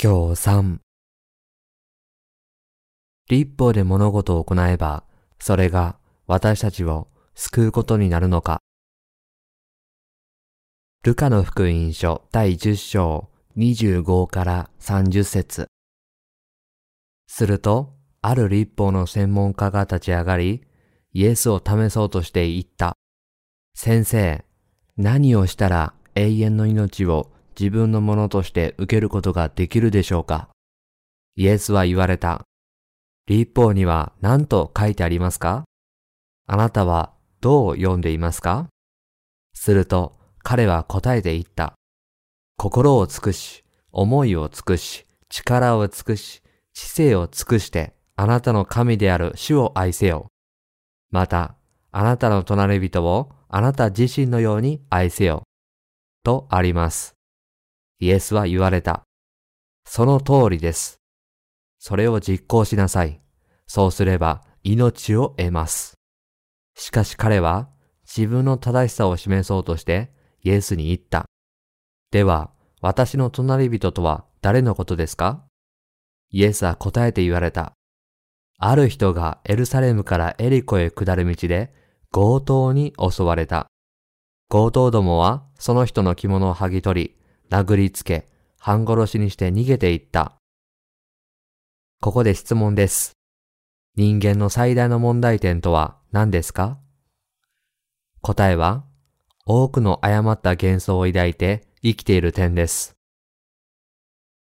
教3立法で物事を行えば、それが私たちを救うことになるのか。ルカの福音書第10章25から30節すると、ある立法の専門家が立ち上がり、イエスを試そうとして言った。先生、何をしたら永遠の命を自分のものとして受けることができるでしょうか？イエスは言われた。立法には何と書いてありますか？あなたはどう読んでいますか？すると彼は答えて言った。心を尽くし、思いを尽くし、力を尽くし、知性を尽くしてあなたの神である主を愛せよ。また、あなたの隣人をあなた自身のように愛せよ。とあります。イエスは言われた。その通りです。それを実行しなさい。そうすれば命を得ます。しかし彼は自分の正しさを示そうとしてイエスに言った。では、私の隣人とは誰のことですか？イエスは答えて言われた。ある人がエルサレムからエリコへ下る道で強盗に襲われた。強盗どもはその人の着物を剥ぎ取り、殴りつけ、半殺しにして逃げていった。ここで質問です。人間の最大の問題点とは何ですか？答えは、多くの誤った幻想を抱いて生きている点です。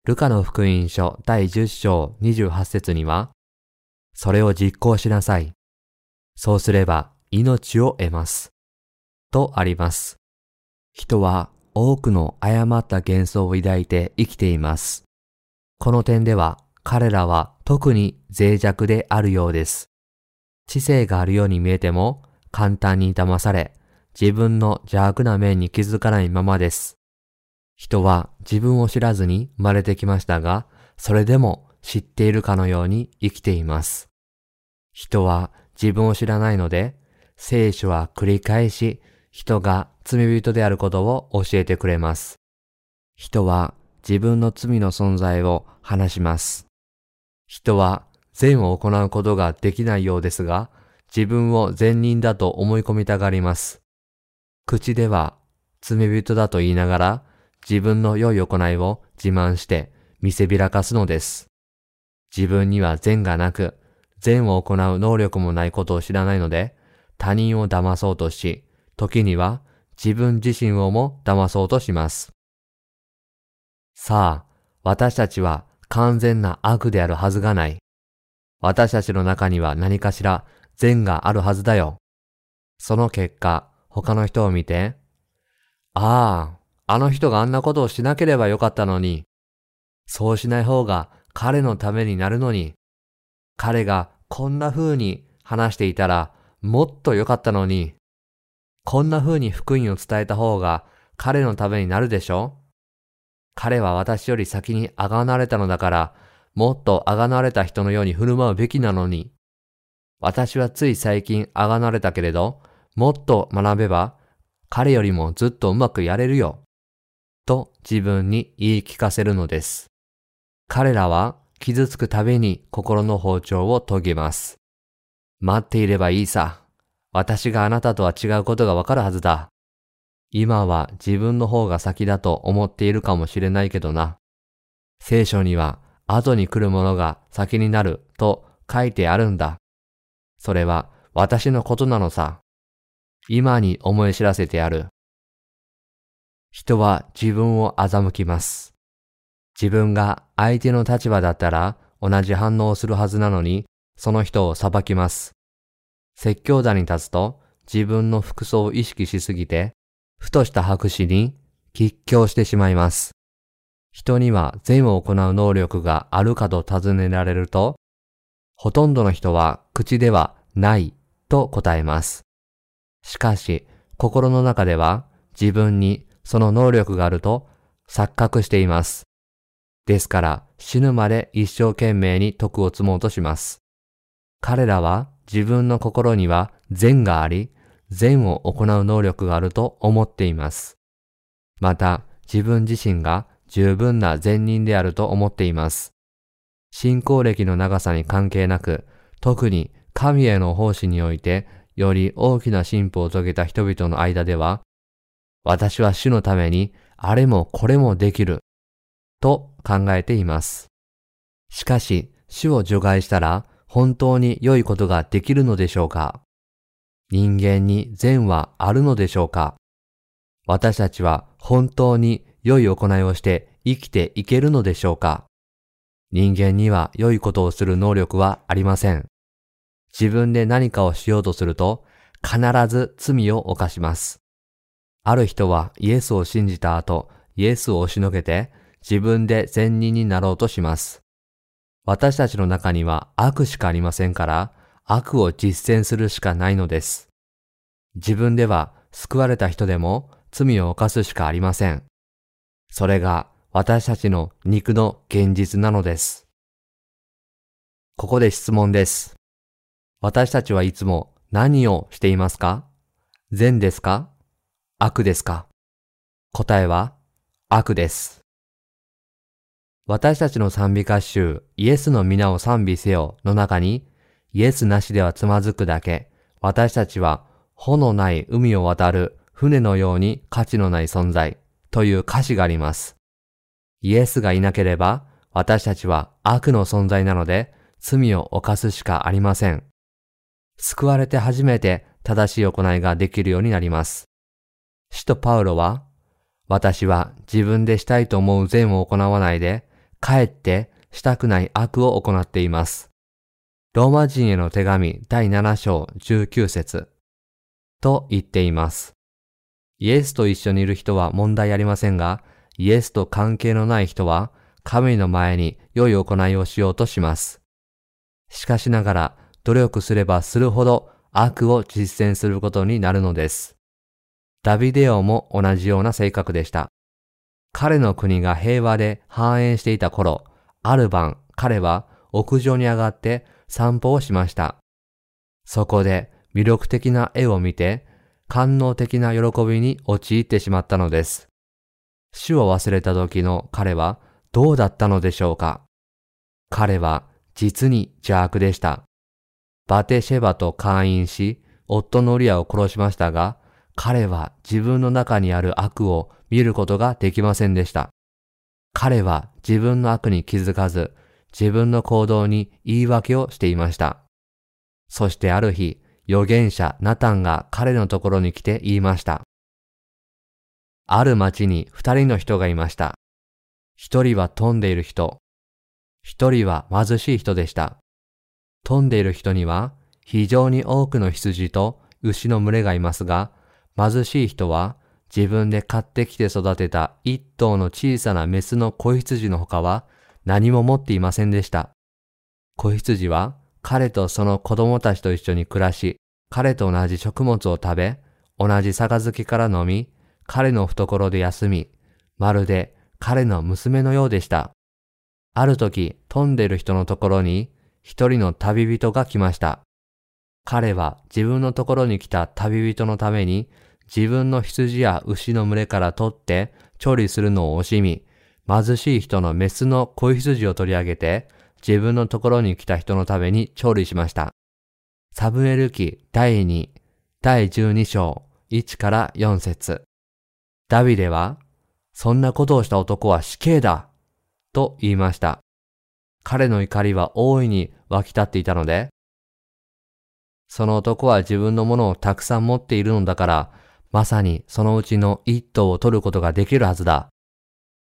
ルカの福音書第10章28節には、それを実行しなさい。そうすれば命を得ます。とあります。人は多くの誤った幻想を抱いて生きています。この点では彼らは特に脆弱であるようです。知性があるように見えても簡単に騙され、自分の邪悪な面に気づかないままです。人は自分を知らずに生まれてきましたが、それでも知っているかのように生きています。人は自分を知らないので、聖書は繰り返し人が罪人であることを教えてくれます。人は自分の罪の存在を話します。人は善を行うことができないようですが、自分を善人だと思い込みたがります。口では罪人だと言いながら、自分の良い行いを自慢して見せびらかすのです。自分には善がなく、善を行う能力もないことを知らないので、他人を騙そうとし、時には自分自身をも騙そうとします。さあ、私たちは完全な悪であるはずがない。私たちの中には何かしら善があるはずだよ。その結果、他の人を見て、ああ、あの人があんなことをしなければよかったのに、そうしない方が彼のためになるのに、彼がこんな風に話していたらもっと良かったのに、こんな風に福音を伝えた方が彼のためになるでしょ？彼は私より先にあがなれたのだから、もっとあがなれた人のように振る舞うべきなのに。私はつい最近あがなれたけれど、もっと学べば、彼よりもずっとうまくやれるよ。と自分に言い聞かせるのです。彼らは傷つくたびに心の包丁を研ぎます。待っていればいいさ。私があなたとは違うことがわかるはずだ。今は自分の方が先だと思っているかもしれないけどな。聖書には後に来るものが先になると書いてあるんだ。それは私のことなのさ。今に思い知らせてやる。人は自分を欺きます。自分が相手の立場だったら同じ反応をするはずなのに、その人を裁きます。説教台に立つと自分の服装を意識しすぎて、ふとした白紙に吉祥してしまいます。人には善を行う能力があるかと尋ねられると、ほとんどの人は口ではないと答えます。しかし、心の中では自分にその能力があると錯覚しています。ですから死ぬまで一生懸命に徳を積もうとします。彼らは自分の心には善があり、善を行う能力があると思っています。また、自分自身が十分な善人であると思っています。信仰歴の長さに関係なく、特に神への奉仕において、より大きな進歩を遂げた人々の間では、私は主のためにあれもこれもできる、と考えています。しかし、主を除外したら本当に良いことができるのでしょうか？人間に善はあるのでしょうか？私たちは本当に良い行いをして生きていけるのでしょうか？人間には良いことをする能力はありません。自分で何かをしようとすると必ず罪を犯します。ある人はイエスを信じた後、イエスを押しのけて自分で善人になろうとします。私たちの中には悪しかありませんから、悪を実践するしかないのです。自分では救われた人でも罪を犯すしかありません。それが私たちの肉の現実なのです。ここで質問です。私たちはいつも何をしていますか？善ですか？悪ですか？答えは悪です。私たちの賛美歌集イエスの皆を賛美せよの中にイエスなしではつまずくだけ私たちは穂のない海を渡る船のように価値のない存在という歌詞があります。イエスがいなければ私たちは悪の存在なので罪を犯すしかありません。救われて初めて正しい行いができるようになります。使徒パウロは私は自分でしたいと思う善を行わないでかえってしたくない悪を行っています。ローマ人への手紙第7章19節と言っています。イエスと一緒にいる人は問題ありませんが、イエスと関係のない人は神の前に良い行いをしようとします。しかしながら努力すればするほど悪を実践することになるのです。ダビデオも同じような性格でした。彼の国が平和で繁栄していた頃、ある晩、彼は屋上に上がって散歩をしました。そこで魅力的な絵を見て、官能的な喜びに陥ってしまったのです。主を忘れた時の彼はどうだったのでしょうか彼は実に邪悪でした。バテシェバと会員し、夫のリアを殺しましたが、彼は自分の中にある悪を見ることができませんでした。彼は自分の悪に気づかず、自分の行動に言い訳をしていました。そしてある日、預言者ナタンが彼のところに来て言いました。ある町に二人の人がいました。一人は飛んでいる人、一人は貧しい人でした。飛んでいる人には非常に多くの羊と牛の群れがいますが、貧しい人は自分で買ってきて育てた一頭の小さなメスの子羊の他は何も持っていませんでした。子羊は彼とその子供たちと一緒に暮らし、彼と同じ食物を食べ、同じ杯から飲み、彼の懐で休み、まるで彼の娘のようでした。ある時、飛んでる人のところに一人の旅人が来ました。彼は自分のところに来た旅人のために自分の羊や牛の群れから取って調理するのを惜しみ、貧しい人のメスの子羊を取り上げて、自分のところに来た人のために調理しました。サブエル記第2、第12章1から4節ダビデは、そんなことをした男は死刑だと言いました。彼の怒りは大いに湧き立っていたので、その男は自分のものをたくさん持っているのだから、まさにそのうちの一頭を取ることができるはずだ。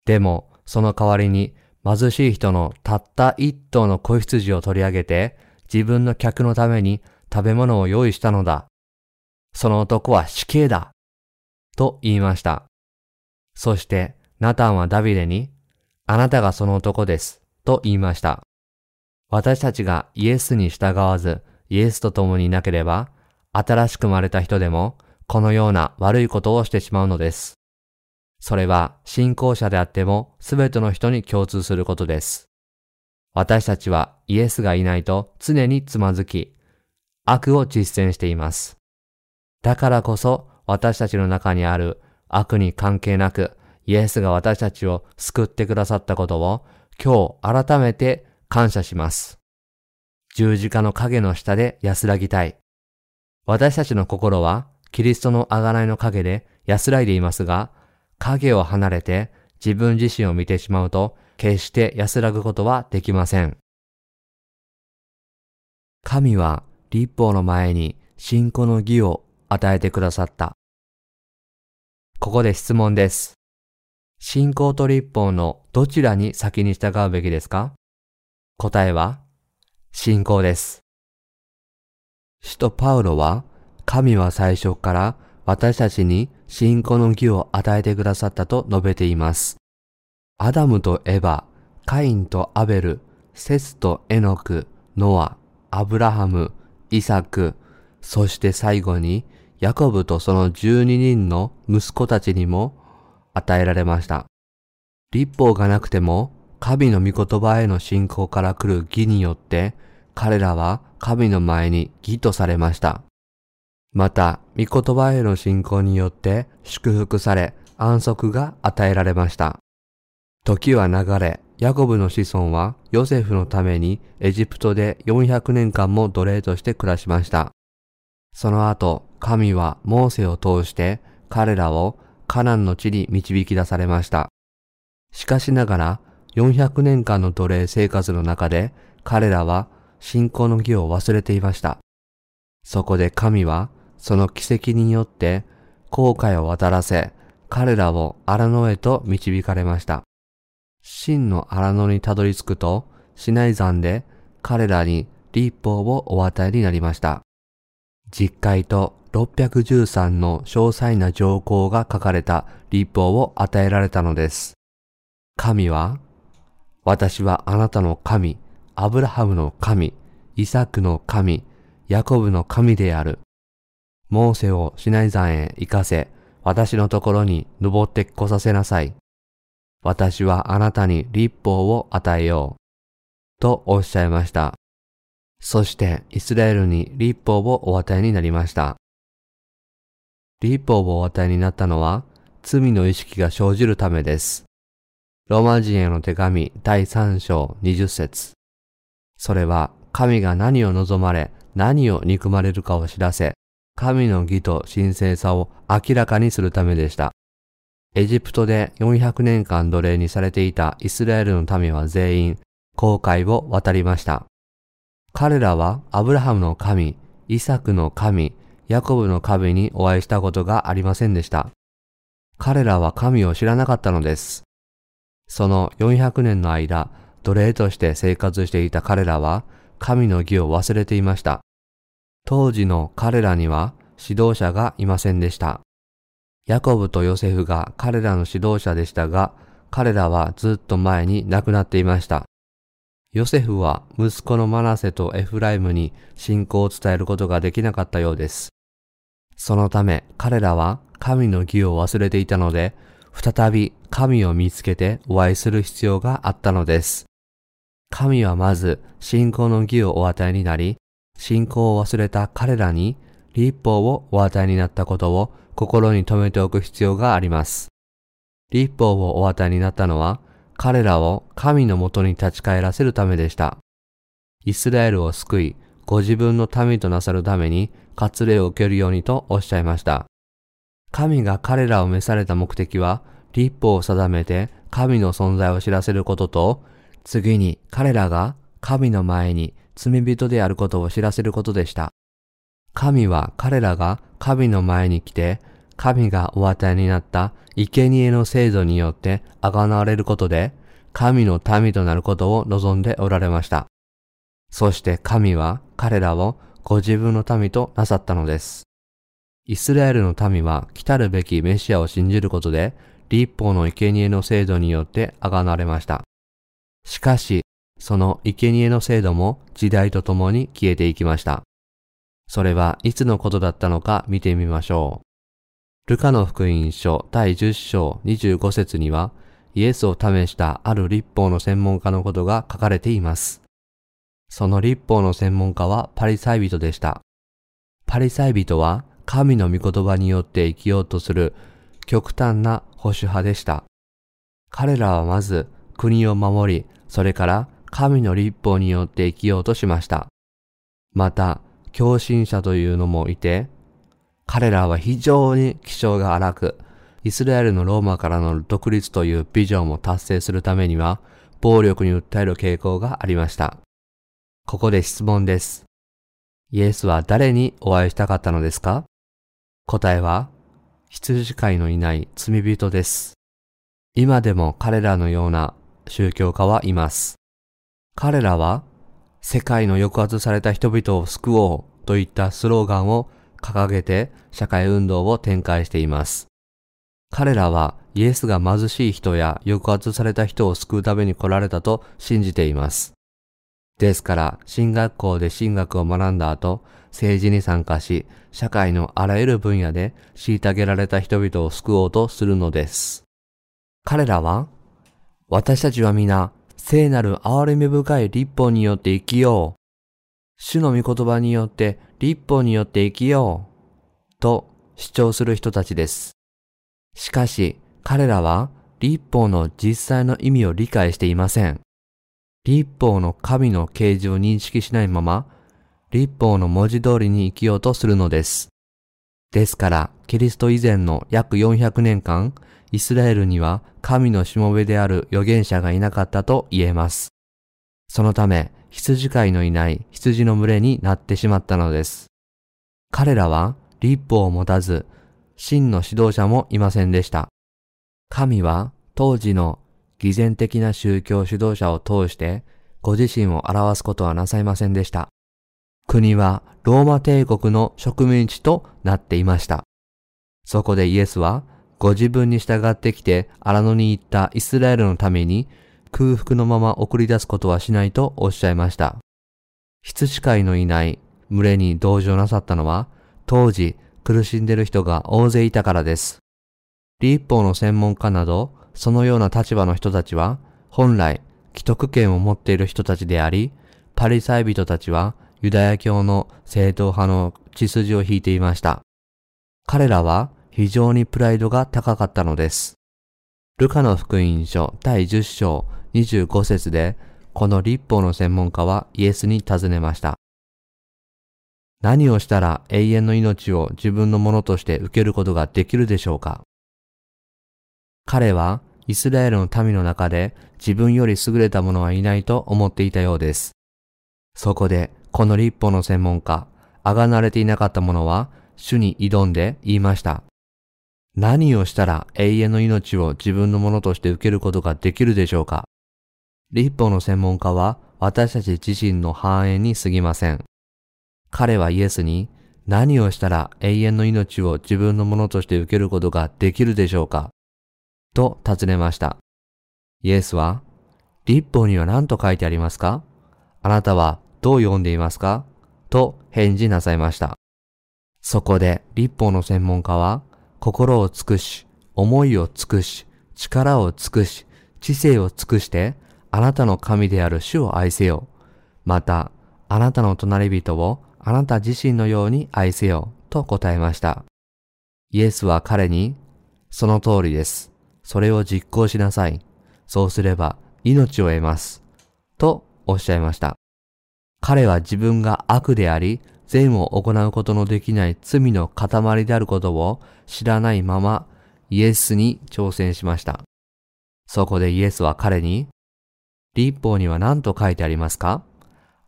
でも、その代わりに貧しい人のたった一頭の子羊を取り上げて、自分の客のために食べ物を用意したのだ。その男は死刑だ。と言いました。そして、ナタンはダビデに、あなたがその男です。と言いました。私たちがイエスに従わず、イエスと共にいなければ、新しく生まれた人でも、このような悪いことをしてしまうのです。それは信仰者であってもすべての人に共通することです。私たちはイエスがいないと常につまずき、悪を実践しています。だからこそ私たちの中にある悪に関係なく、イエスが私たちを救ってくださったことを今日改めて感謝します。十字架の影の下で安らぎたい。私たちの心はキリストの贖いの影で安らいでいますが、影を離れて自分自身を見てしまうと決して安らぐことはできません。神は立法の前に信仰の義を与えてくださった。ここで質問です。信仰と立法のどちらに先に従うべきですか？答えは、信仰です。使徒パウロは、神は最初から私たちに信仰の義を与えてくださったと述べています。アダムとエバ、カインとアベル、セスとエノク、ノア、アブラハム、イサク、そして最後にヤコブとその12人の息子たちにも与えられました。立法がなくても神の御言葉への信仰から来る義によって彼らは神の前に義とされました。また、御言葉への信仰によって祝福され安息が与えられました。時は流れ、ヤコブの子孫はヨセフのためにエジプトで400年間も奴隷として暮らしました。その後、神はモーセを通して彼らをカナンの地に導き出されました。しかしながら、400年間の奴隷生活の中で彼らは信仰の義を忘れていました。そこで神はその奇跡によって後悔を渡らせ、彼らを荒野へと導かれました。真の荒野にたどり着くと、シナイ山で彼らに立法をお与えになりました。実会と613の詳細な条項が書かれた立法を与えられたのです。神は、私はあなたの神、アブラハムの神、イサクの神、ヤコブの神である。モーセをシナイ山へ行かせ、私のところに登ってこさせなさい。私はあなたに立法を与えよう。とおっしゃいました。そしてイスラエルに立法をお与えになりました。立法をお与えになったのは罪の意識が生じるためです。ローマ人への手紙第3章20節それは神が何を望まれ何を憎まれるかを知らせ、神の義と神聖さを明らかにするためでした。エジプトで400年間奴隷にされていたイスラエルの民は全員、航海を渡りました。彼らはアブラハムの神、イサクの神、ヤコブの神にお会いしたことがありませんでした。彼らは神を知らなかったのです。その400年の間、奴隷として生活していた彼らは、神の義を忘れていました。当時の彼らには指導者がいませんでした。ヤコブとヨセフが彼らの指導者でしたが、彼らはずっと前に亡くなっていました。ヨセフは息子のマナセとエフライムに信仰を伝えることができなかったようです。そのため彼らは神の義を忘れていたので、再び神を見つけてお会いする必要があったのです。神はまず信仰の義をお与えになり、信仰を忘れた彼らに立法をお与えになったことを心に留めておく必要があります。立法をお与えになったのは、彼らを神のもとに立ち返らせるためでした。イスラエルを救い、ご自分の民となさるために割礼を受けるようにとおっしゃいました。神が彼らを召された目的は、立法を定めて神の存在を知らせることと、次に彼らが神の前に罪人であることを知らせることでした。神は彼らが神の前に来て、神がお与えになった生贄の制度によって贖われることで、神の民となることを望んでおられました。そして神は彼らをご自分の民となさったのです。イスラエルの民は来たるべきメシアを信じることで、立法の生贄の制度によって贖われました。しかし、その生贄の制度も時代とともに消えていきました。それはいつのことだったのか見てみましょう。ルカの福音書第10章25節には、イエスを試したある立法の専門家のことが書かれています。その立法の専門家はパリサイ人でした。パリサイ人は神の御言葉によって生きようとする極端な保守派でした。彼らはまず国を守り、それから神の立法によって生きようとしました。また、狂信者というのもいて、彼らは非常に気性が荒く、イスラエルのローマからの独立というビジョンを達成するためには、暴力に訴える傾向がありました。ここで質問です。イエスは誰にお会いしたかったのですか？答えは、羊飼いのいない罪人です。今でも彼らのような宗教家はいます。彼らは、世界の抑圧された人々を救おうといったスローガンを掲げて社会運動を展開しています。彼らはイエスが貧しい人や抑圧された人を救うために来られたと信じています。ですから、進学校で進学を学んだ後、政治に参加し、社会のあらゆる分野で虐げられた人々を救おうとするのです。彼らは、私たちは皆、聖なる憐れみ深い立法によって生きよう。主の御言葉によって立法によって生きよう。と主張する人たちです。しかし、彼らは立法の実際の意味を理解していません。立法の神の啓示を認識しないまま、立法の文字通りに生きようとするのです。ですから、キリスト以前の約400年間、イスラエルには神のしもべである預言者がいなかったと言えます。そのため、羊飼いのいない羊の群れになってしまったのです。彼らは立法を持たず、真の指導者もいませんでした。神は当時の偽善的な宗教指導者を通してご自身を表すことはなさいませんでした。国はローマ帝国の植民地となっていました。そこでイエスはご自分に従ってきて荒野に行ったイスラエルのために空腹のまま送り出すことはしないとおっしゃいました。羊飼いのいない群れに同情なさったのは当時苦しんでる人が大勢いたからです。立法の専門家などそのような立場の人たちは、本来、既得権を持っている人たちであり、パリサイ人たちはユダヤ教の正統派の血筋を引いていました。彼らは非常にプライドが高かったのです。ルカの福音書第10章25節で、この立法の専門家はイエスに尋ねました。何をしたら永遠の命を自分のものとして受けることができるでしょうか？彼はイスラエルの民の中で自分より優れた者はいないと思っていたようです。そこで、この立法の専門家、あがなれていなかった者は、主に挑んで言いました。何をしたら永遠の命を自分のものとして受けることができるでしょうか？立法の専門家は私たち自身の繁栄に過ぎません。彼はイエスに何をしたら永遠の命を自分のものとして受けることができるでしょうか？と尋ねました。イエスは、立法には何と書いてありますか？あなたはどう読んでいますか？と返事なさいました。そこで立法の専門家は、心を尽くし、思いを尽くし、力を尽くし、知性を尽くして、あなたの神である主を愛せよ。また、あなたの隣人をあなた自身のように愛せよ。と答えました。イエスは彼に、その通りです。それを実行しなさい。そうすれば命を得ます。とおっしゃいました。彼は自分が悪であり、善を行うことのできない罪の塊であることを知らないままイエスに挑戦しました。そこでイエスは彼に、立法には何と書いてありますか？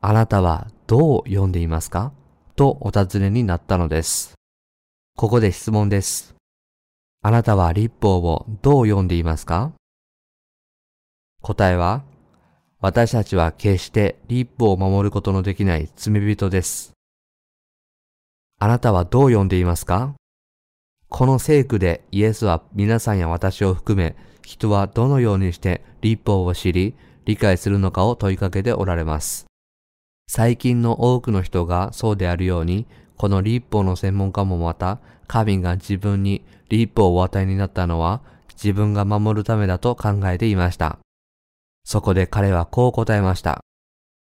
あなたはどう読んでいますか？とお尋ねになったのです。ここで質問です。あなたは立法をどう読んでいますか？答えは、私たちは決して立法を守ることのできない罪人です。あなたはどう読んでいますか？この聖句でイエスは皆さんや私を含め、人はどのようにして立法を知り、理解するのかを問いかけておられます。最近の多くの人がそうであるように、この立法の専門家もまた、神が自分に立法をお与えになったのは自分が守るためだと考えていました。そこで彼はこう答えました。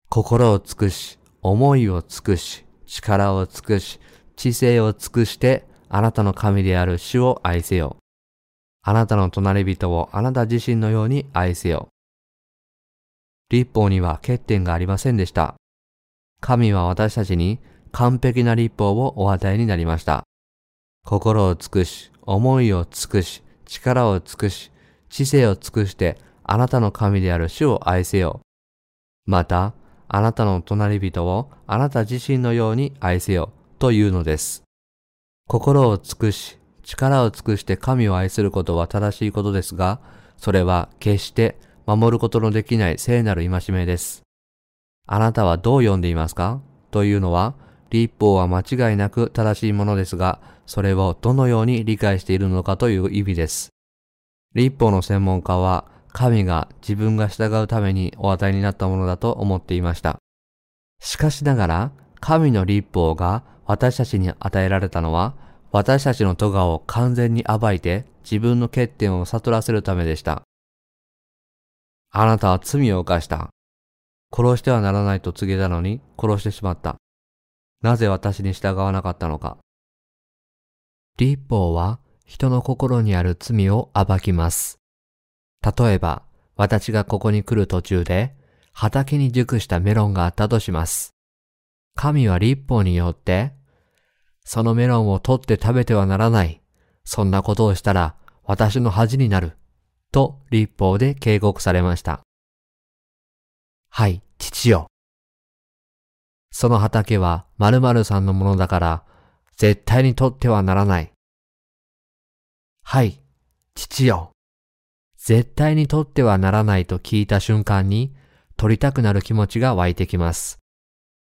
心を尽くし、思いを尽くし、力を尽くし、知性を尽くして、あなたの神である主を愛せよ。あなたの隣人をあなた自身のように愛せよ。立法には欠点がありませんでした。神は私たちに完璧な立法をお与えになりました。心を尽くし、思いを尽くし、力を尽くし、知性を尽くしてあなたの神である主を愛せよ。また、あなたの隣人をあなた自身のように愛せよというのです。心を尽くし、力を尽くして神を愛することは正しいことですが、それは決して守ることのできない聖なる戒めです。あなたはどう読んでいますか？というのは、立法は間違いなく正しいものですが、それをどのように理解しているのかという意味です。立法の専門家は、神が自分が従うためにお与えになったものだと思っていました。しかしながら、神の立法が私たちに与えられたのは、私たちの咎を完全に暴いて自分の欠点を悟らせるためでした。あなたは罪を犯した。殺してはならないと告げたのに殺してしまった。なぜ私に従わなかったのか。立法は人の心にある罪を暴きます。例えば、私がここに来る途中で畑に熟したメロンがあったとします。神は立法によって、そのメロンを取って食べてはならない。そんなことをしたら私の恥になる。と立法で警告されました。はい、父よ。その畑は〇〇さんのものだから、絶対に取ってはならない。はい、父よ。絶対に取ってはならないと聞いた瞬間に、取りたくなる気持ちが湧いてきます。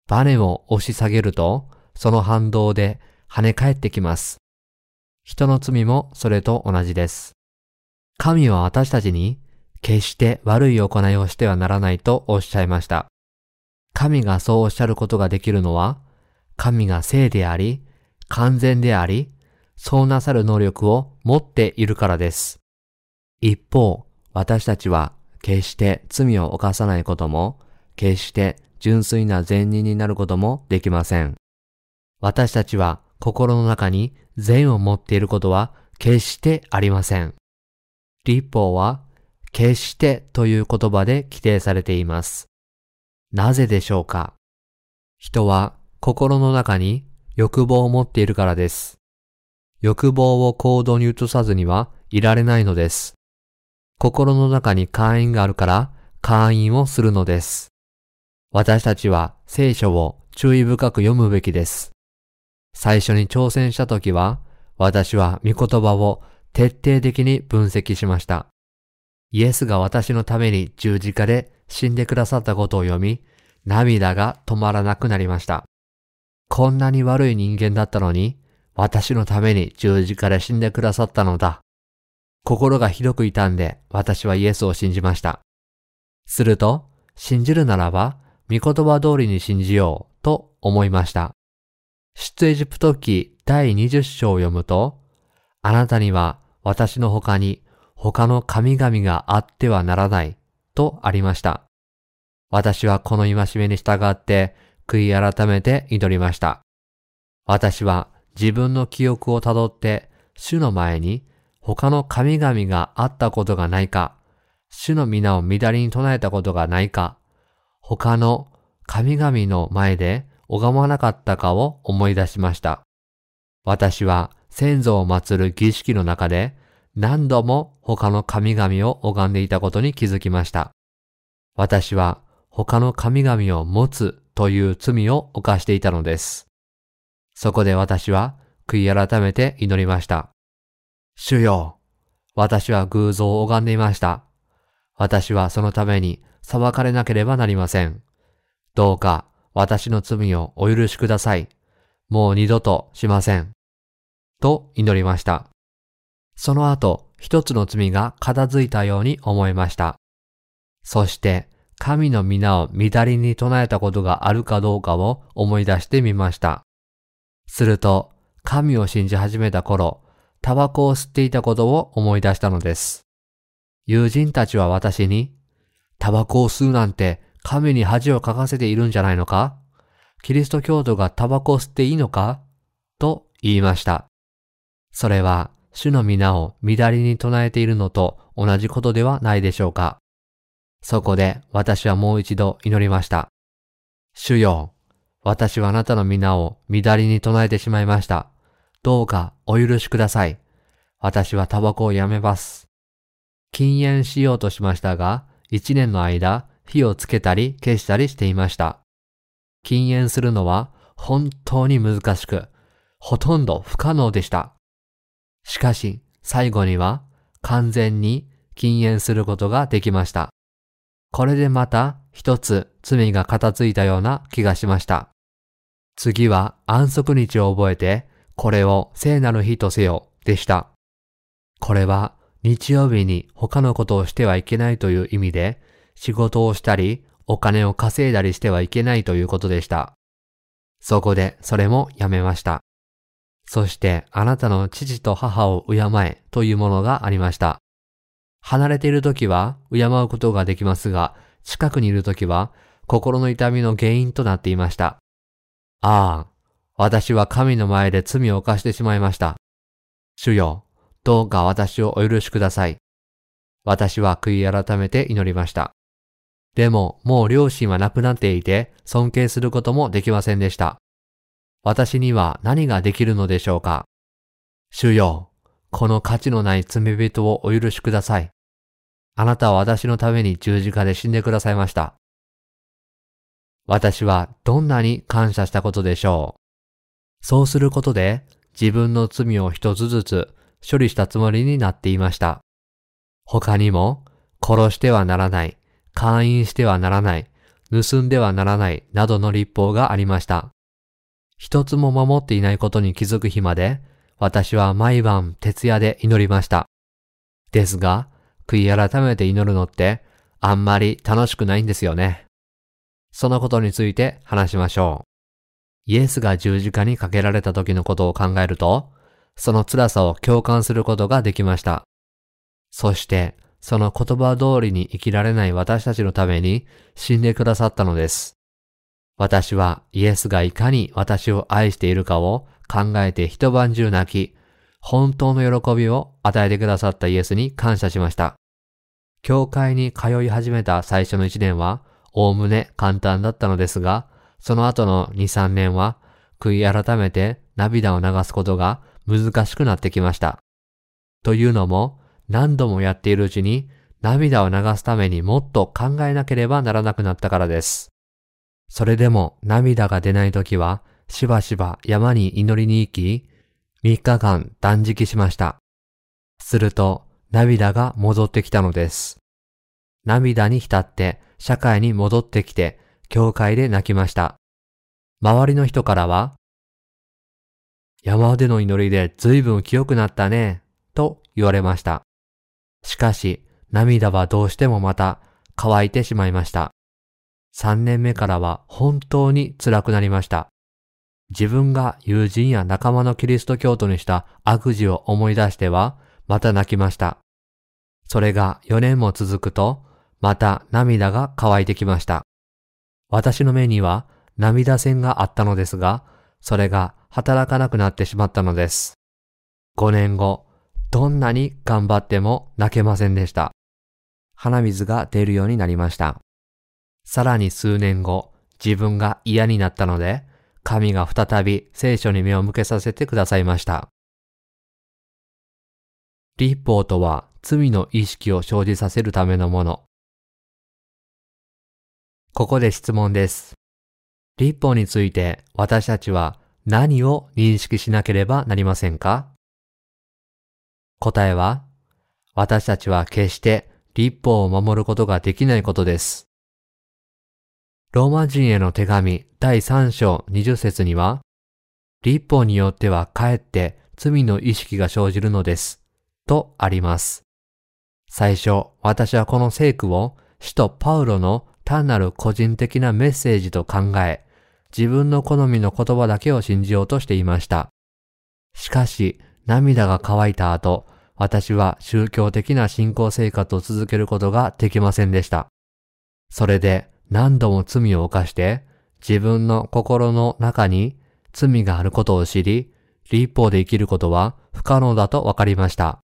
バネを押し下げると、その反動で跳ね返ってきます。人の罪もそれと同じです。神は私たちに決して悪い行いをしてはならないとおっしゃいました。神がそうおっしゃることができるのは、神が聖であり、完全であり、そうなさる能力を持っているからです。一方、私たちは決して罪を犯さないことも、決して純粋な善人になることもできません。私たちは心の中に善を持っていることは決してありません。立法は決してという言葉で規定されています。なぜでしょうか？人は心の中に欲望を持っているからです。欲望を行動に移さずにはいられないのです。心の中に会員があるから会員をするのです。私たちは聖書を注意深く読むべきです。最初に挑戦した時は、私は御言葉を徹底的に分析しました。イエスが私のために十字架で死んでくださったことを読み、涙が止まらなくなりました。こんなに悪い人間だったのに、私のために十字架で死んでくださったのだ。心がひどく痛んで私はイエスを信じました。すると、信じるならば、御言葉通りに信じようと思いました。出エジプト記第20章を読むと、あなたには私の他に他の神々があってはならないとありました。私はこの戒めに従って悔い改めて祈りました。私は自分の記憶をたどって主の前に他の神々があったことがないか、主の皆を乱りに唱えたことがないか、他の神々の前で拝まなかったかを思い出しました。私は先祖を祀る儀式の中で何度も他の神々を拝んでいたことに気づきました。私は他の神々を持つという罪を犯していたのです。そこで私は悔い改めて祈りました。主よ、私は偶像を拝んでいました。私はそのために裁かれなければなりません。どうか私の罪をお許しください。もう二度としません。と祈りました。その後、一つの罪が片付いたように思いました。そして、神の皆を乱りに唱えたことがあるかどうかを思い出してみました。すると、神を信じ始めた頃、タバコを吸っていたことを思い出したのです。友人たちは私に、タバコを吸うなんて神に恥をかかせているんじゃないのか？キリスト教徒がタバコを吸っていいのか？と言いました。それは主の皆を乱りに唱えているのと同じことではないでしょうか？そこで私はもう一度祈りました。主よ、私はあなたの皆を乱りに唱えてしまいました。どうかお許しください。私はタバコをやめます。禁煙しようとしましたが、一年の間、火をつけたり消したりしていました。禁煙するのは本当に難しく、ほとんど不可能でした。しかし、最後には完全に禁煙することができました。これでまた一つ罪が片付いたような気がしました。次は安息日を覚えて、これを聖なる日とせよでした。これは日曜日に他のことをしてはいけないという意味で、仕事をしたり、お金を稼いだりしてはいけないということでした。そこでそれもやめました。そしてあなたの父と母を敬えというものがありました。離れている時は敬うことができますが、近くにいる時は心の痛みの原因となっていました。ああ、私は神の前で罪を犯してしまいました。主よ、どうか私をお許しください。私は悔い改めて祈りました。でも、もう両親は亡くなっていて、尊敬することもできませんでした。私には何ができるのでしょうか主よ、この価値のない罪人をお許しください。あなたは私のために十字架で死んでくださいました。私はどんなに感謝したことでしょう。そうすることで自分の罪を一つずつ処理したつもりになっていました。他にも、殺してはならない、勧誘してはならない、盗んではならないなどの立法がありました。一つも守っていないことに気づく日まで、私は毎晩徹夜で祈りました。ですが、悔い改めて祈るのってあんまり楽しくないんですよね。そのことについて話しましょう。イエスが十字架にかけられた時のことを考えると、その辛さを共感することができました。そして、その言葉通りに生きられない私たちのために死んでくださったのです。私はイエスがいかに私を愛しているかを考えて一晩中泣き、本当の喜びを与えてくださったイエスに感謝しました。教会に通い始めた最初の一年は、おおむね簡単だったのですが、その後の2、3年は、悔い改めて涙を流すことが難しくなってきました。というのも、何度もやっているうちに涙を流すためにもっと考えなければならなくなったからです。それでも涙が出ないときはしばしば山に祈りに行き、3日間断食しました。すると涙が戻ってきたのです。涙に浸って社会に戻ってきて教会で泣きました。周りの人からは、山での祈りで随分清くなったね、と言われました。しかし、涙はどうしてもまた乾いてしまいました。3年目からは本当に辛くなりました。自分が友人や仲間のキリスト教徒にした悪事を思い出しては、また泣きました。それが4年も続くと、また涙が乾いてきました。私の目には涙腺があったのですが、それが働かなくなってしまったのです。5年後、どんなに頑張っても泣けませんでした。鼻水が出るようになりました。さらに数年後、自分が嫌になったので、神が再び聖書に目を向けさせてくださいました。立法とは罪の意識を生じさせるためのもの。ここで質問です。立法について私たちは何を認識しなければなりませんか？答えは、私たちは決して立法を守ることができないことです。ローマ人への手紙第3章20節には、立法によってはかえって罪の意識が生じるのです。とあります。最初、私はこの聖句を使徒パウロの単なる個人的なメッセージと考え、自分の好みの言葉だけを信じようとしていました。しかし、涙が乾いた後、私は宗教的な信仰生活を続けることができませんでした。それで何度も罪を犯して、自分の心の中に罪があることを知り、立法で生きることは不可能だと分かりました。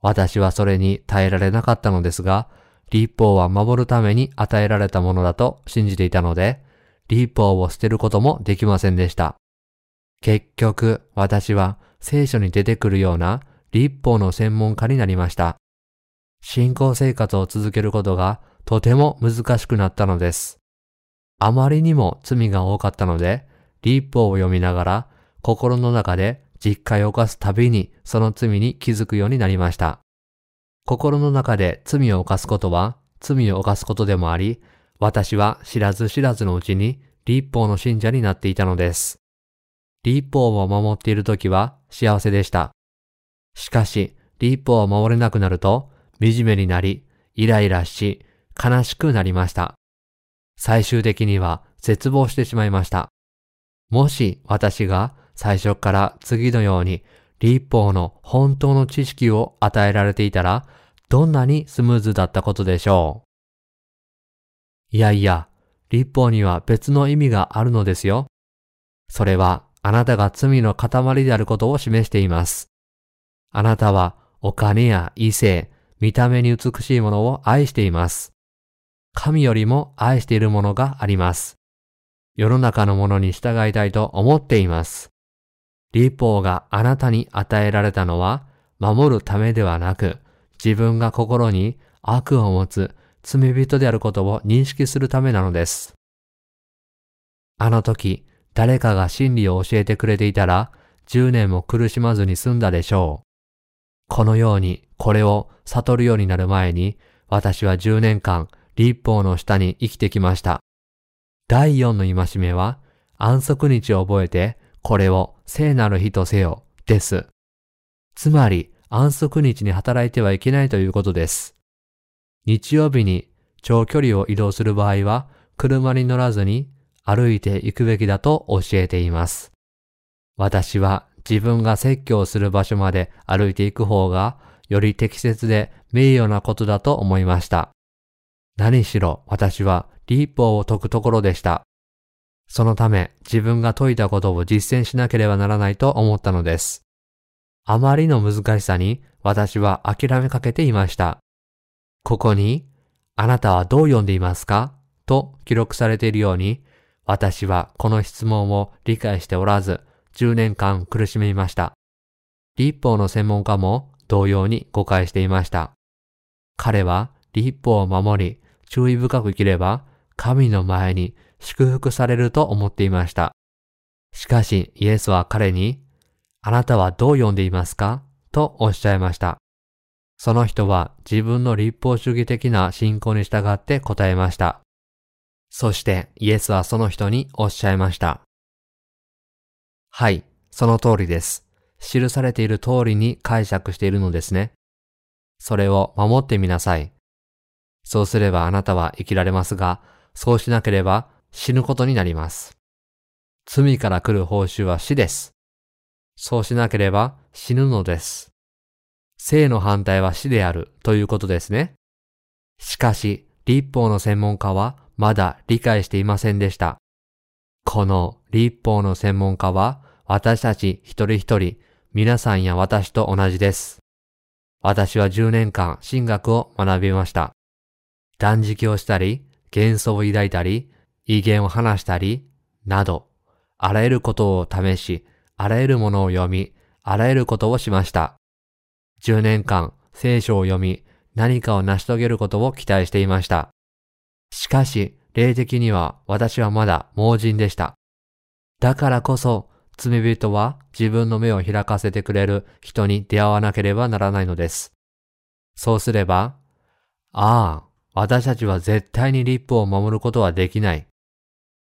私はそれに耐えられなかったのですが、立法は守るために与えられたものだと信じていたので、立法を捨てることもできませんでした。結局、私は聖書に出てくるような立法の専門家になりました。信仰生活を続けることがとても難しくなったのです。あまりにも罪が多かったので、立法を読みながら心の中で実戒を犯すたびにその罪に気づくようになりました。心の中で罪を犯すことは罪を犯すことでもあり、私は知らず知らずのうちに立法の信者になっていたのです。立法を守っている時は幸せでした。しかし、立法を守れなくなると、惨めになり、イライラし、悲しくなりました。最終的には絶望してしまいました。もし私が最初から次のように立法の本当の知識を与えられていたら、どんなにスムーズだったことでしょう。いやいや、立法には別の意味があるのですよ。それはあなたが罪の塊であることを示しています。あなたはお金や異性、見た目に美しいものを愛しています。神よりも愛しているものがあります。世の中のものに従いたいと思っています。立法があなたに与えられたのは守るためではなく、自分が心に悪を持つ罪人であることを認識するためなのです。あの時、誰かが真理を教えてくれていたら、10年も苦しまずに済んだでしょう。このようにこれを悟るようになる前に、私は10年間立法の下に生きてきました。第4の戒めは、安息日を覚えて、これを聖なる日とせよ、です。つまり、安息日に働いてはいけないということです。日曜日に長距離を移動する場合は、車に乗らずに歩いて行くべきだと教えています。私は自分が説教する場所まで歩いていく方がより適切で名誉なことだと思いました。何しろ私は立法を解くところでした。そのため自分が解いたことを実践しなければならないと思ったのです。あまりの難しさに私は諦めかけていました。ここに、あなたはどう読んでいますか？と記録されているように、私はこの質問を理解しておらず、10年間苦しみました。立法の専門家も同様に誤解していました。彼は立法を守り、注意深く生きれば、神の前に祝福されると思っていました。しかし、イエスは彼に、あなたはどう読んでいますか？とおっしゃいました。その人は自分の立法主義的な信仰に従って答えました。そしてイエスはその人におっしゃいました。はい、その通りです。記されている通りに解釈しているのですね。それを守ってみなさい。そうすればあなたは生きられますが、そうしなければ死ぬことになります。罪から来る報酬は死です。そうしなければ死ぬのです。生の反対は死であるということですね。しかし、立法の専門家はまだ理解していませんでした。この立法の専門家は私たち一人一人、皆さんや私と同じです。私は10年間神学を学びました。断食をしたり、幻想を抱いたり、威厳を話したり、など、あらゆることを試し、あらゆるものを読み、あらゆることをしました。10年間聖書を読み、何かを成し遂げることを期待していました。しかし、霊的には私はまだ盲人でした。だからこそ、罪人は自分の目を開かせてくれる人に出会わなければならないのです。そうすれば、ああ、私たちは絶対に立法を守ることはできない。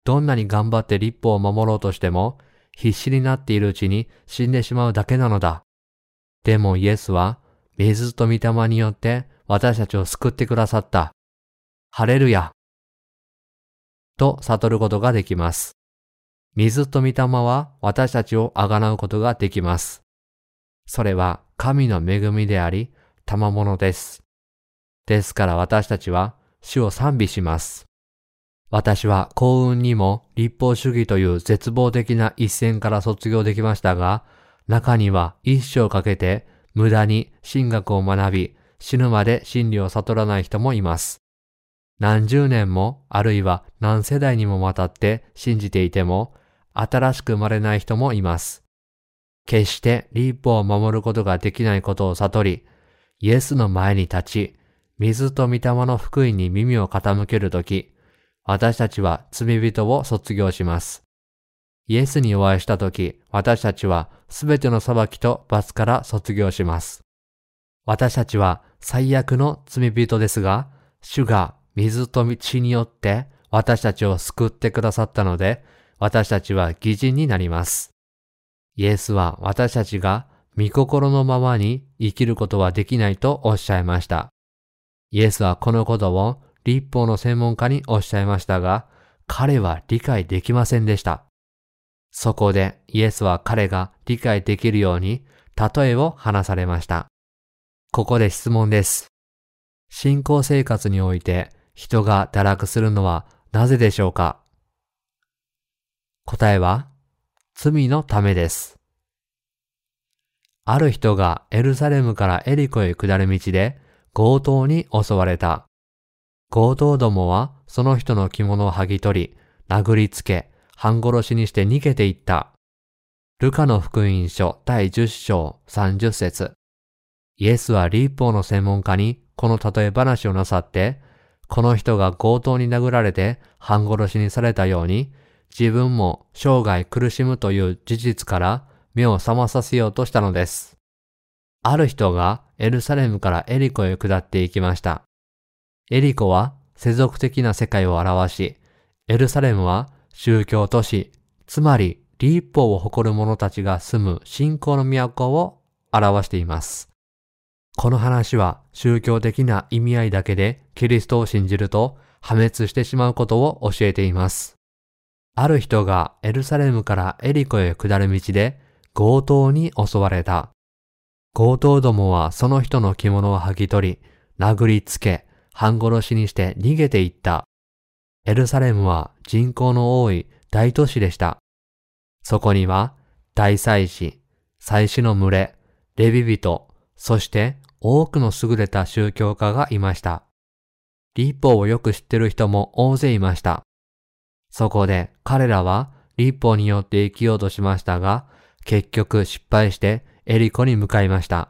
どんなに頑張って立法を守ろうとしても、必死になっているうちに死んでしまうだけなのだ。でもイエスは、水と御霊によって私たちを救ってくださった。ハレルヤ。と悟ることができます。水と御霊は私たちをあがなうことができます。それは神の恵みであり、賜物です。ですから私たちは主を賛美します。私は幸運にも立法主義という絶望的な一線から卒業できましたが、中には一生かけて無駄に神学を学び、死ぬまで真理を悟らない人もいます。何十年も、あるいは何世代にもわたって信じていても、新しく生まれない人もいます。決して立法を守ることができないことを悟り、イエスの前に立ち、水と御霊の福音に耳を傾けるとき、私たちは罪人を卒業します。イエスにお会いしたとき、私たちはすべての裁きと罰から卒業します。私たちは最悪の罪人ですが、主が水と血によって私たちを救ってくださったので、私たちは義人になります。イエスは私たちが御心のままに生きることはできないとおっしゃいました。イエスはこのことを立法の専門家におっしゃいましたが、彼は理解できませんでした。そこでイエスは彼が理解できるように例えを話されました。ここで質問です。信仰生活において人が堕落するのはなぜでしょうか？答えは、罪のためです。ある人がエルサレムからエリコへ下る道で強盗に襲われた。強盗どもはその人の着物を剥ぎ取り、殴りつけ、半殺しにして逃げていった。ルカの福音書第10章30節イエスは立法の専門家にこの例え話をなさって、この人が強盗に殴られて半殺しにされたように、自分も生涯苦しむという事実から目を覚まさせようとしたのです。ある人がエルサレムからエリコへ下っていきました。エリコは世俗的な世界を表し、エルサレムは宗教都市、つまり立法を誇る者たちが住む信仰の都を表しています。この話は宗教的な意味合いだけでキリストを信じると破滅してしまうことを教えています。ある人がエルサレムからエリコへ下る道で強盗に襲われた。強盗どもはその人の着物を剥ぎ取り、殴りつけ、半殺しにして逃げていった。エルサレムは人口の多い大都市でした。そこには大祭司、祭司の群れ、レビ人、そして多くの優れた宗教家がいました。立法をよく知ってる人も大勢いました。そこで彼らは立法によって生きようとしましたが、結局失敗してエリコに向かいました。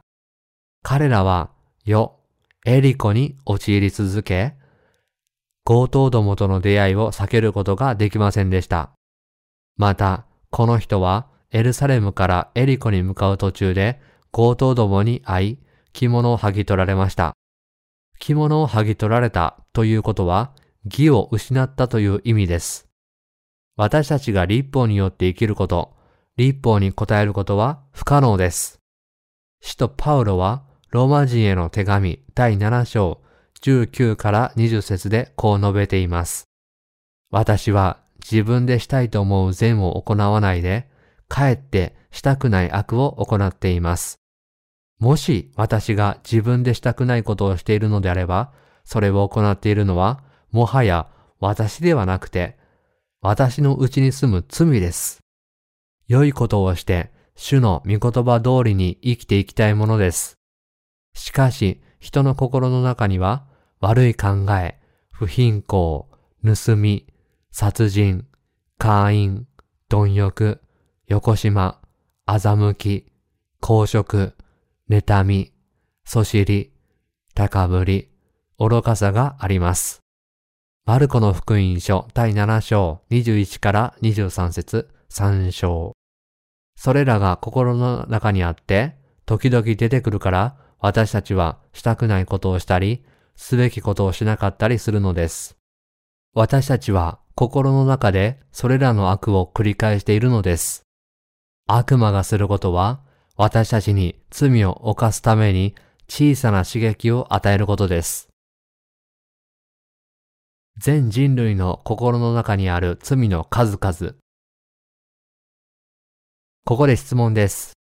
彼らは、よ、エリコに陥り続け、強盗どもとの出会いを避けることができませんでした。また、この人はエルサレムからエリコに向かう途中で強盗どもに会い、着物を剥ぎ取られました。着物を剥ぎ取られたということは、義を失ったという意味です。私たちが立法によって生きること、立法に応えることは不可能です。使徒パウロはローマ人への手紙第7章19から20節でこう述べています。私は自分でしたいと思う善を行わないで、かえってしたくない悪を行っています。もし私が自分でしたくないことをしているのであれば、それを行っているのは、もはや私ではなくて、私のうちに住む罪です。良いことをして、主の御言葉通りに生きていきたいものです。しかし、人の心の中には、悪い考え、不貧困、盗み、殺人、会員、貪欲、横島、欺き、公職、妬み、そしり、高ぶり、愚かさがあります。マルコの福音書第7章21から23節3章。それらが心の中にあって、時々出てくるから私たちはしたくないことをしたり、すべきことをしなかったりするのです。私たちは心の中でそれらの悪を繰り返しているのです。悪魔がすることは私たちに罪を犯すために小さな刺激を与えることです。全人類の心の中にある罪の数々。ここで質問です。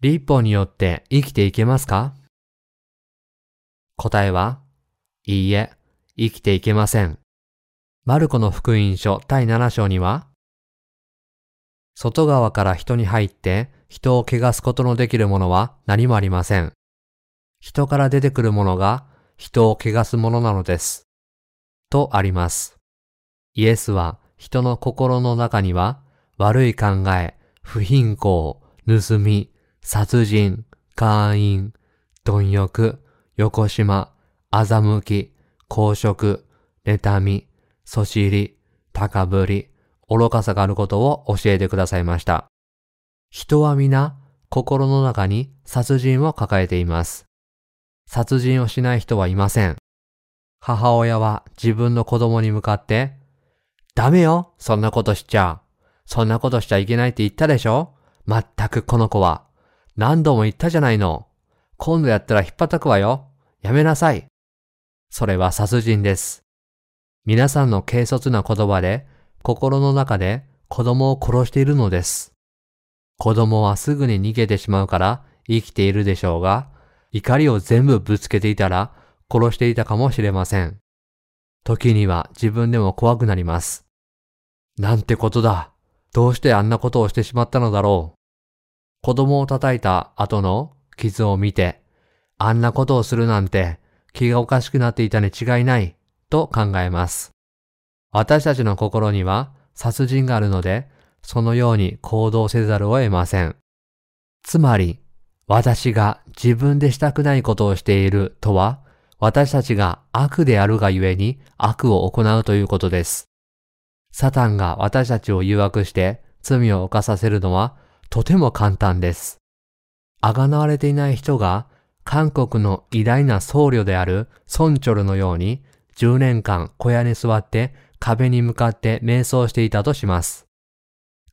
立法によって生きていけますか？答えは、いいえ、生きていけません。マルコの福音書第7章には、外側から人に入って人を汚すことのできるものは何もありません。人から出てくるものが人を汚すものなのです。とあります。イエスは人の心の中には悪い考え、不貧困、盗み、殺人、会員、貪欲、横島、欺き、公職、妬み、そしり、高ぶり、愚かさがあることを教えてくださいました。人は皆心の中に殺人を抱えています。殺人をしない人はいません。母親は自分の子供に向かって、ダメよそんなことしちゃ。そんなことしちゃいけないって言ったでしょ？まったくこの子は。何度も言ったじゃないの。今度やったら引っ叩くわよ。やめなさい。それは殺人です。皆さんの軽率な言葉で心の中で子供を殺しているのです。子供はすぐに逃げてしまうから生きているでしょうが、怒りを全部ぶつけていたら殺していたかもしれません。時には自分でも怖くなります。なんてことだ。どうしてあんなことをしてしまったのだろう。子供を叩いた後の傷を見て、あんなことをするなんて気がおかしくなっていたに違いないと考えます。私たちの心には殺人があるので、そのように行動せざるを得ません。つまり、私が自分でしたくないことをしているとは、私たちが悪であるがゆえに悪を行うということです。サタンが私たちを誘惑して罪を犯させるのはとても簡単です。あがなわれていない人が韓国の偉大な僧侶であるソンチョルのように10年間小屋に座って壁に向かって瞑想していたとします。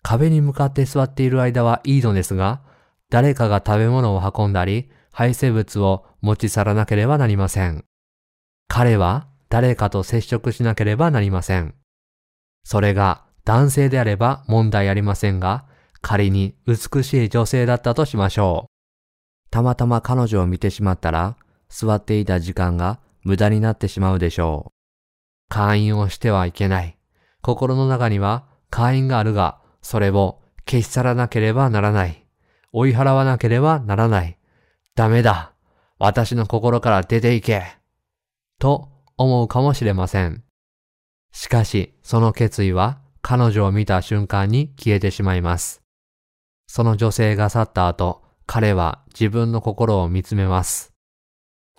壁に向かって座っている間はいいのですが、誰かが食べ物を運んだり、排泄物を持ち去らなければなりません。彼は誰かと接触しなければなりません。それが男性であれば問題ありませんが、仮に美しい女性だったとしましょう。たまたま彼女を見てしまったら、座っていた時間が無駄になってしまうでしょう。会員をしてはいけない。心の中には会員があるが、それを消し去らなければならない。追い払わなければならない。ダメだ。私の心から出ていけ。と思うかもしれません。しかし、その決意は彼女を見た瞬間に消えてしまいます。その女性が去った後、彼は自分の心を見つめます。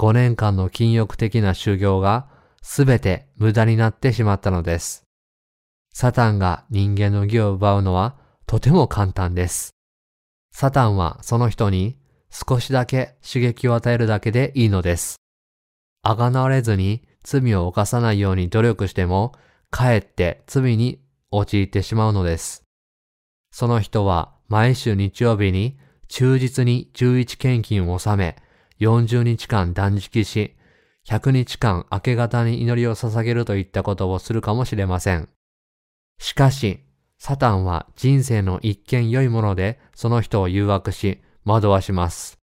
5年間の禁欲的な修行がすべて無駄になってしまったのです。サタンが人間の義を奪うのはとても簡単です。サタンはその人に少しだけ刺激を与えるだけでいいのです。あがなわれずに罪を犯さないように努力しても、かえって罪に陥ってしまうのです。その人は毎週日曜日に忠実に11献金を納め、40日間断食し、100日間明け方に祈りを捧げるといったことをするかもしれません。しかし、サタンは人生の一見良いものでその人を誘惑し、惑わします。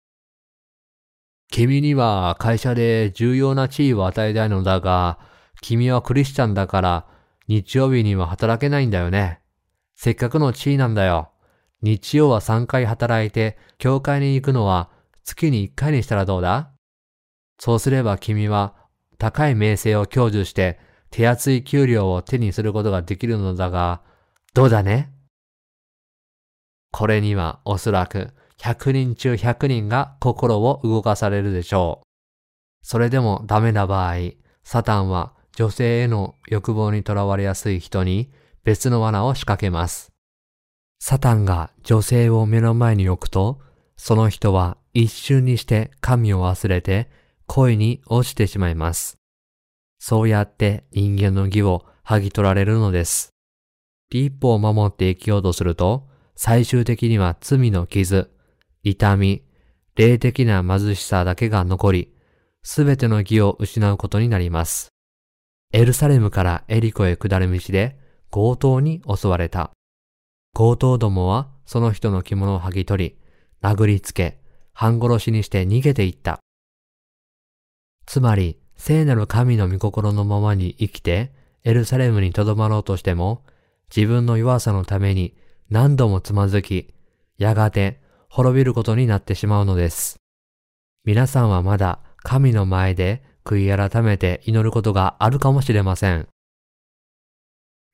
君には会社で重要な地位を与えたいのだが、君はクリスチャンだから日曜日には働けないんだよね。せっかくの地位なんだよ。日曜は3回働いて、教会に行くのは月に1回にしたらどうだ？そうすれば君は高い名声を享受して手厚い給料を手にすることができるのだが、どうだね？これにはおそらく100人中100人が心を動かされるでしょう。それでもダメな場合、サタンは女性への欲望にとらわれやすい人に別の罠を仕掛けます。サタンが女性を目の前に置くと、その人は一瞬にして神を忘れて恋に落ちてしまいます。そうやって人間の義を剥ぎ取られるのです。一歩を守って生きようとすると、最終的には罪の傷、痛み、霊的な貧しさだけが残り、すべての義を失うことになります。エルサレムからエリコへ下る道で強盗に襲われた。強盗どもはその人の着物を剥ぎ取り、殴りつけ、半殺しにして逃げていった。つまり、聖なる神の御心のままに生きて、エルサレムに留まろうとしても、自分の弱さのために何度もつまずき、やがて滅びることになってしまうのです。皆さんはまだ神の前で悔い改めて祈ることがあるかもしれません。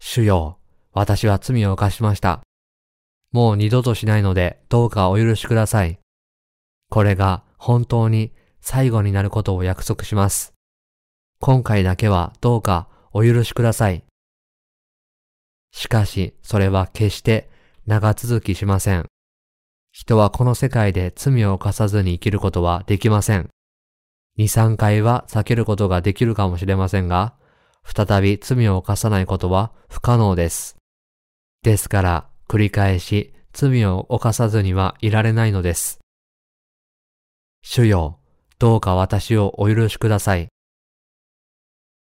主よ、私は罪を犯しました。もう二度としないのでどうかお許しください。これが本当に最後になることを約束します。今回だけはどうかお許しください。しかし、それは決して長続きしません。人はこの世界で罪を犯さずに生きることはできません。二、三回は避けることができるかもしれませんが、再び罪を犯さないことは不可能です。ですから、繰り返し罪を犯さずにはいられないのです。主よ、どうか私をお許しください。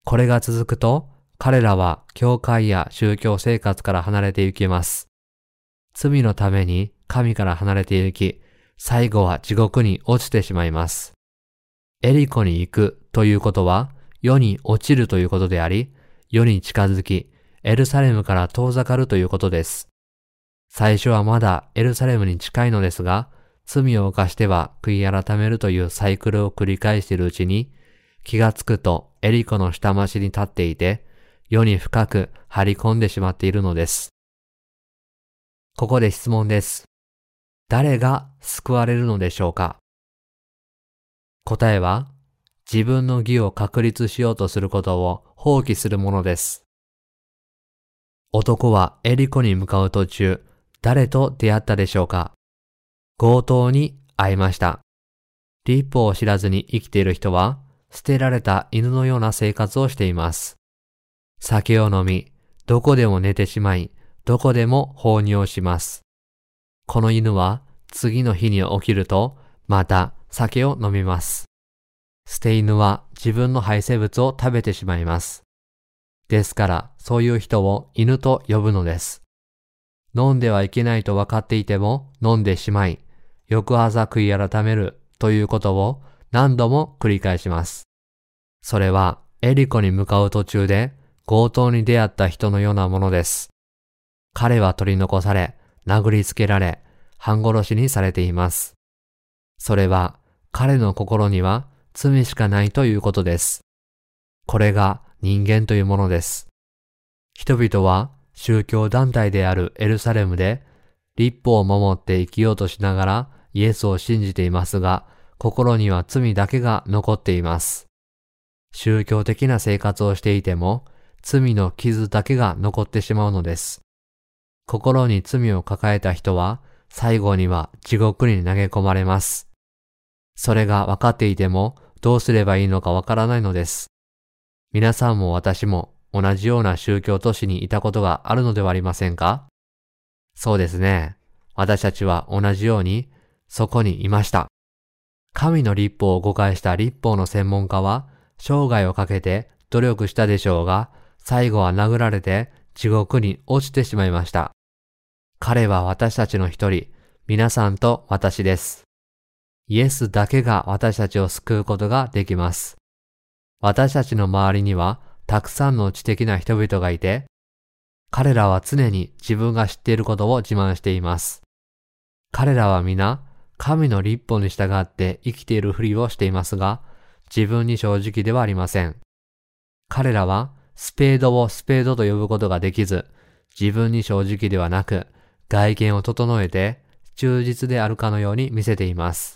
これが続くと、彼らは教会や宗教生活から離れて行きます。罪のために神から離れて行き、最後は地獄に落ちてしまいます。エリコに行くということは、世に落ちるということであり、世に近づき、エルサレムから遠ざかるということです。最初はまだエルサレムに近いのですが、罪を犯しては悔い改めるというサイクルを繰り返しているうちに、気がつくとエリコの下町に立っていて、世に深く張り込んでしまっているのです。ここで質問です。誰が救われるのでしょうか？答えは、自分の義を確立しようとすることを放棄するものです。男はエリコに向かう途中、誰と出会ったでしょうか？強盗に会いました。立法を知らずに生きている人は、捨てられた犬のような生活をしています。酒を飲み、どこでも寝てしまい、どこでも放尿します。この犬は次の日に起きると、また酒を飲みます。捨て犬は自分の排泄物を食べてしまいます。ですから、そういう人を犬と呼ぶのです。飲んではいけないと分かっていても飲んでしまい、翌朝悔い改めるということを何度も繰り返します。それはエリコに向かう途中で強盗に出会った人のようなものです。彼は取り残され、殴りつけられ、半殺しにされています。それは彼の心には罪しかないということです。これが人間というものです。人々は宗教団体であるエルサレムで立法を守って生きようとしながらイエスを信じていますが、心には罪だけが残っています。宗教的な生活をしていても、罪の傷だけが残ってしまうのです。心に罪を抱えた人は最後には地獄に投げ込まれます。それが分かっていてもどうすればいいのかわからないのです。皆さんも私も同じような宗教都市にいたことがあるのではありませんか？そうですね。私たちは同じようにそこにいました。神の立法を誤解した立法の専門家は生涯をかけて努力したでしょうが、最後は殴られて地獄に落ちてしまいました。彼は私たちの一人、皆さんと私です。イエスだけが私たちを救うことができます。私たちの周りにはたくさんの知的な人々がいて、彼らは常に自分が知っていることを自慢しています。彼らは皆、神の立法に従って生きているふりをしていますが、自分に正直ではありません。彼らはスペードをスペードと呼ぶことができず、自分に正直ではなく、外見を整えて忠実であるかのように見せています。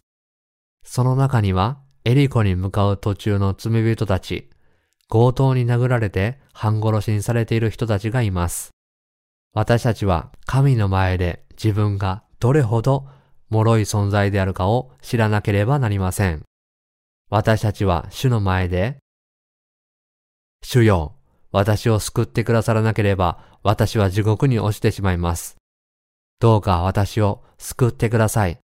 その中には、エリコに向かう途中の罪人たち、強盗に殴られて半殺しにされている人たちがいます。私たちは神の前で自分がどれほど脆い存在であるかを知らなければなりません。私たちは主の前で、主よ、私を救ってくださらなければ私は地獄に落ちてしまいます。どうか私を救ってください。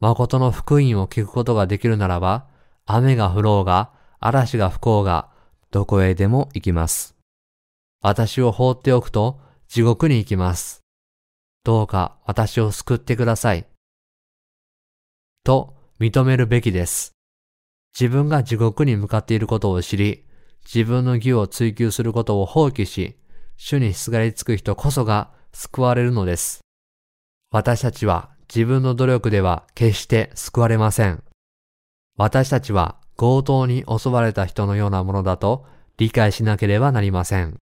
誠の福音を聞くことができるならば、雨が降ろうが、嵐が吹こうが、どこへでも行きます。私を放っておくと地獄に行きます。どうか私を救ってください。と認めるべきです。自分が地獄に向かっていることを知り、自分の義を追求することを放棄し、主にすがりつく人こそが救われるのです。私たちは自分の努力では決して救われません。私たちは強盗に襲われた人のようなものだと理解しなければなりません。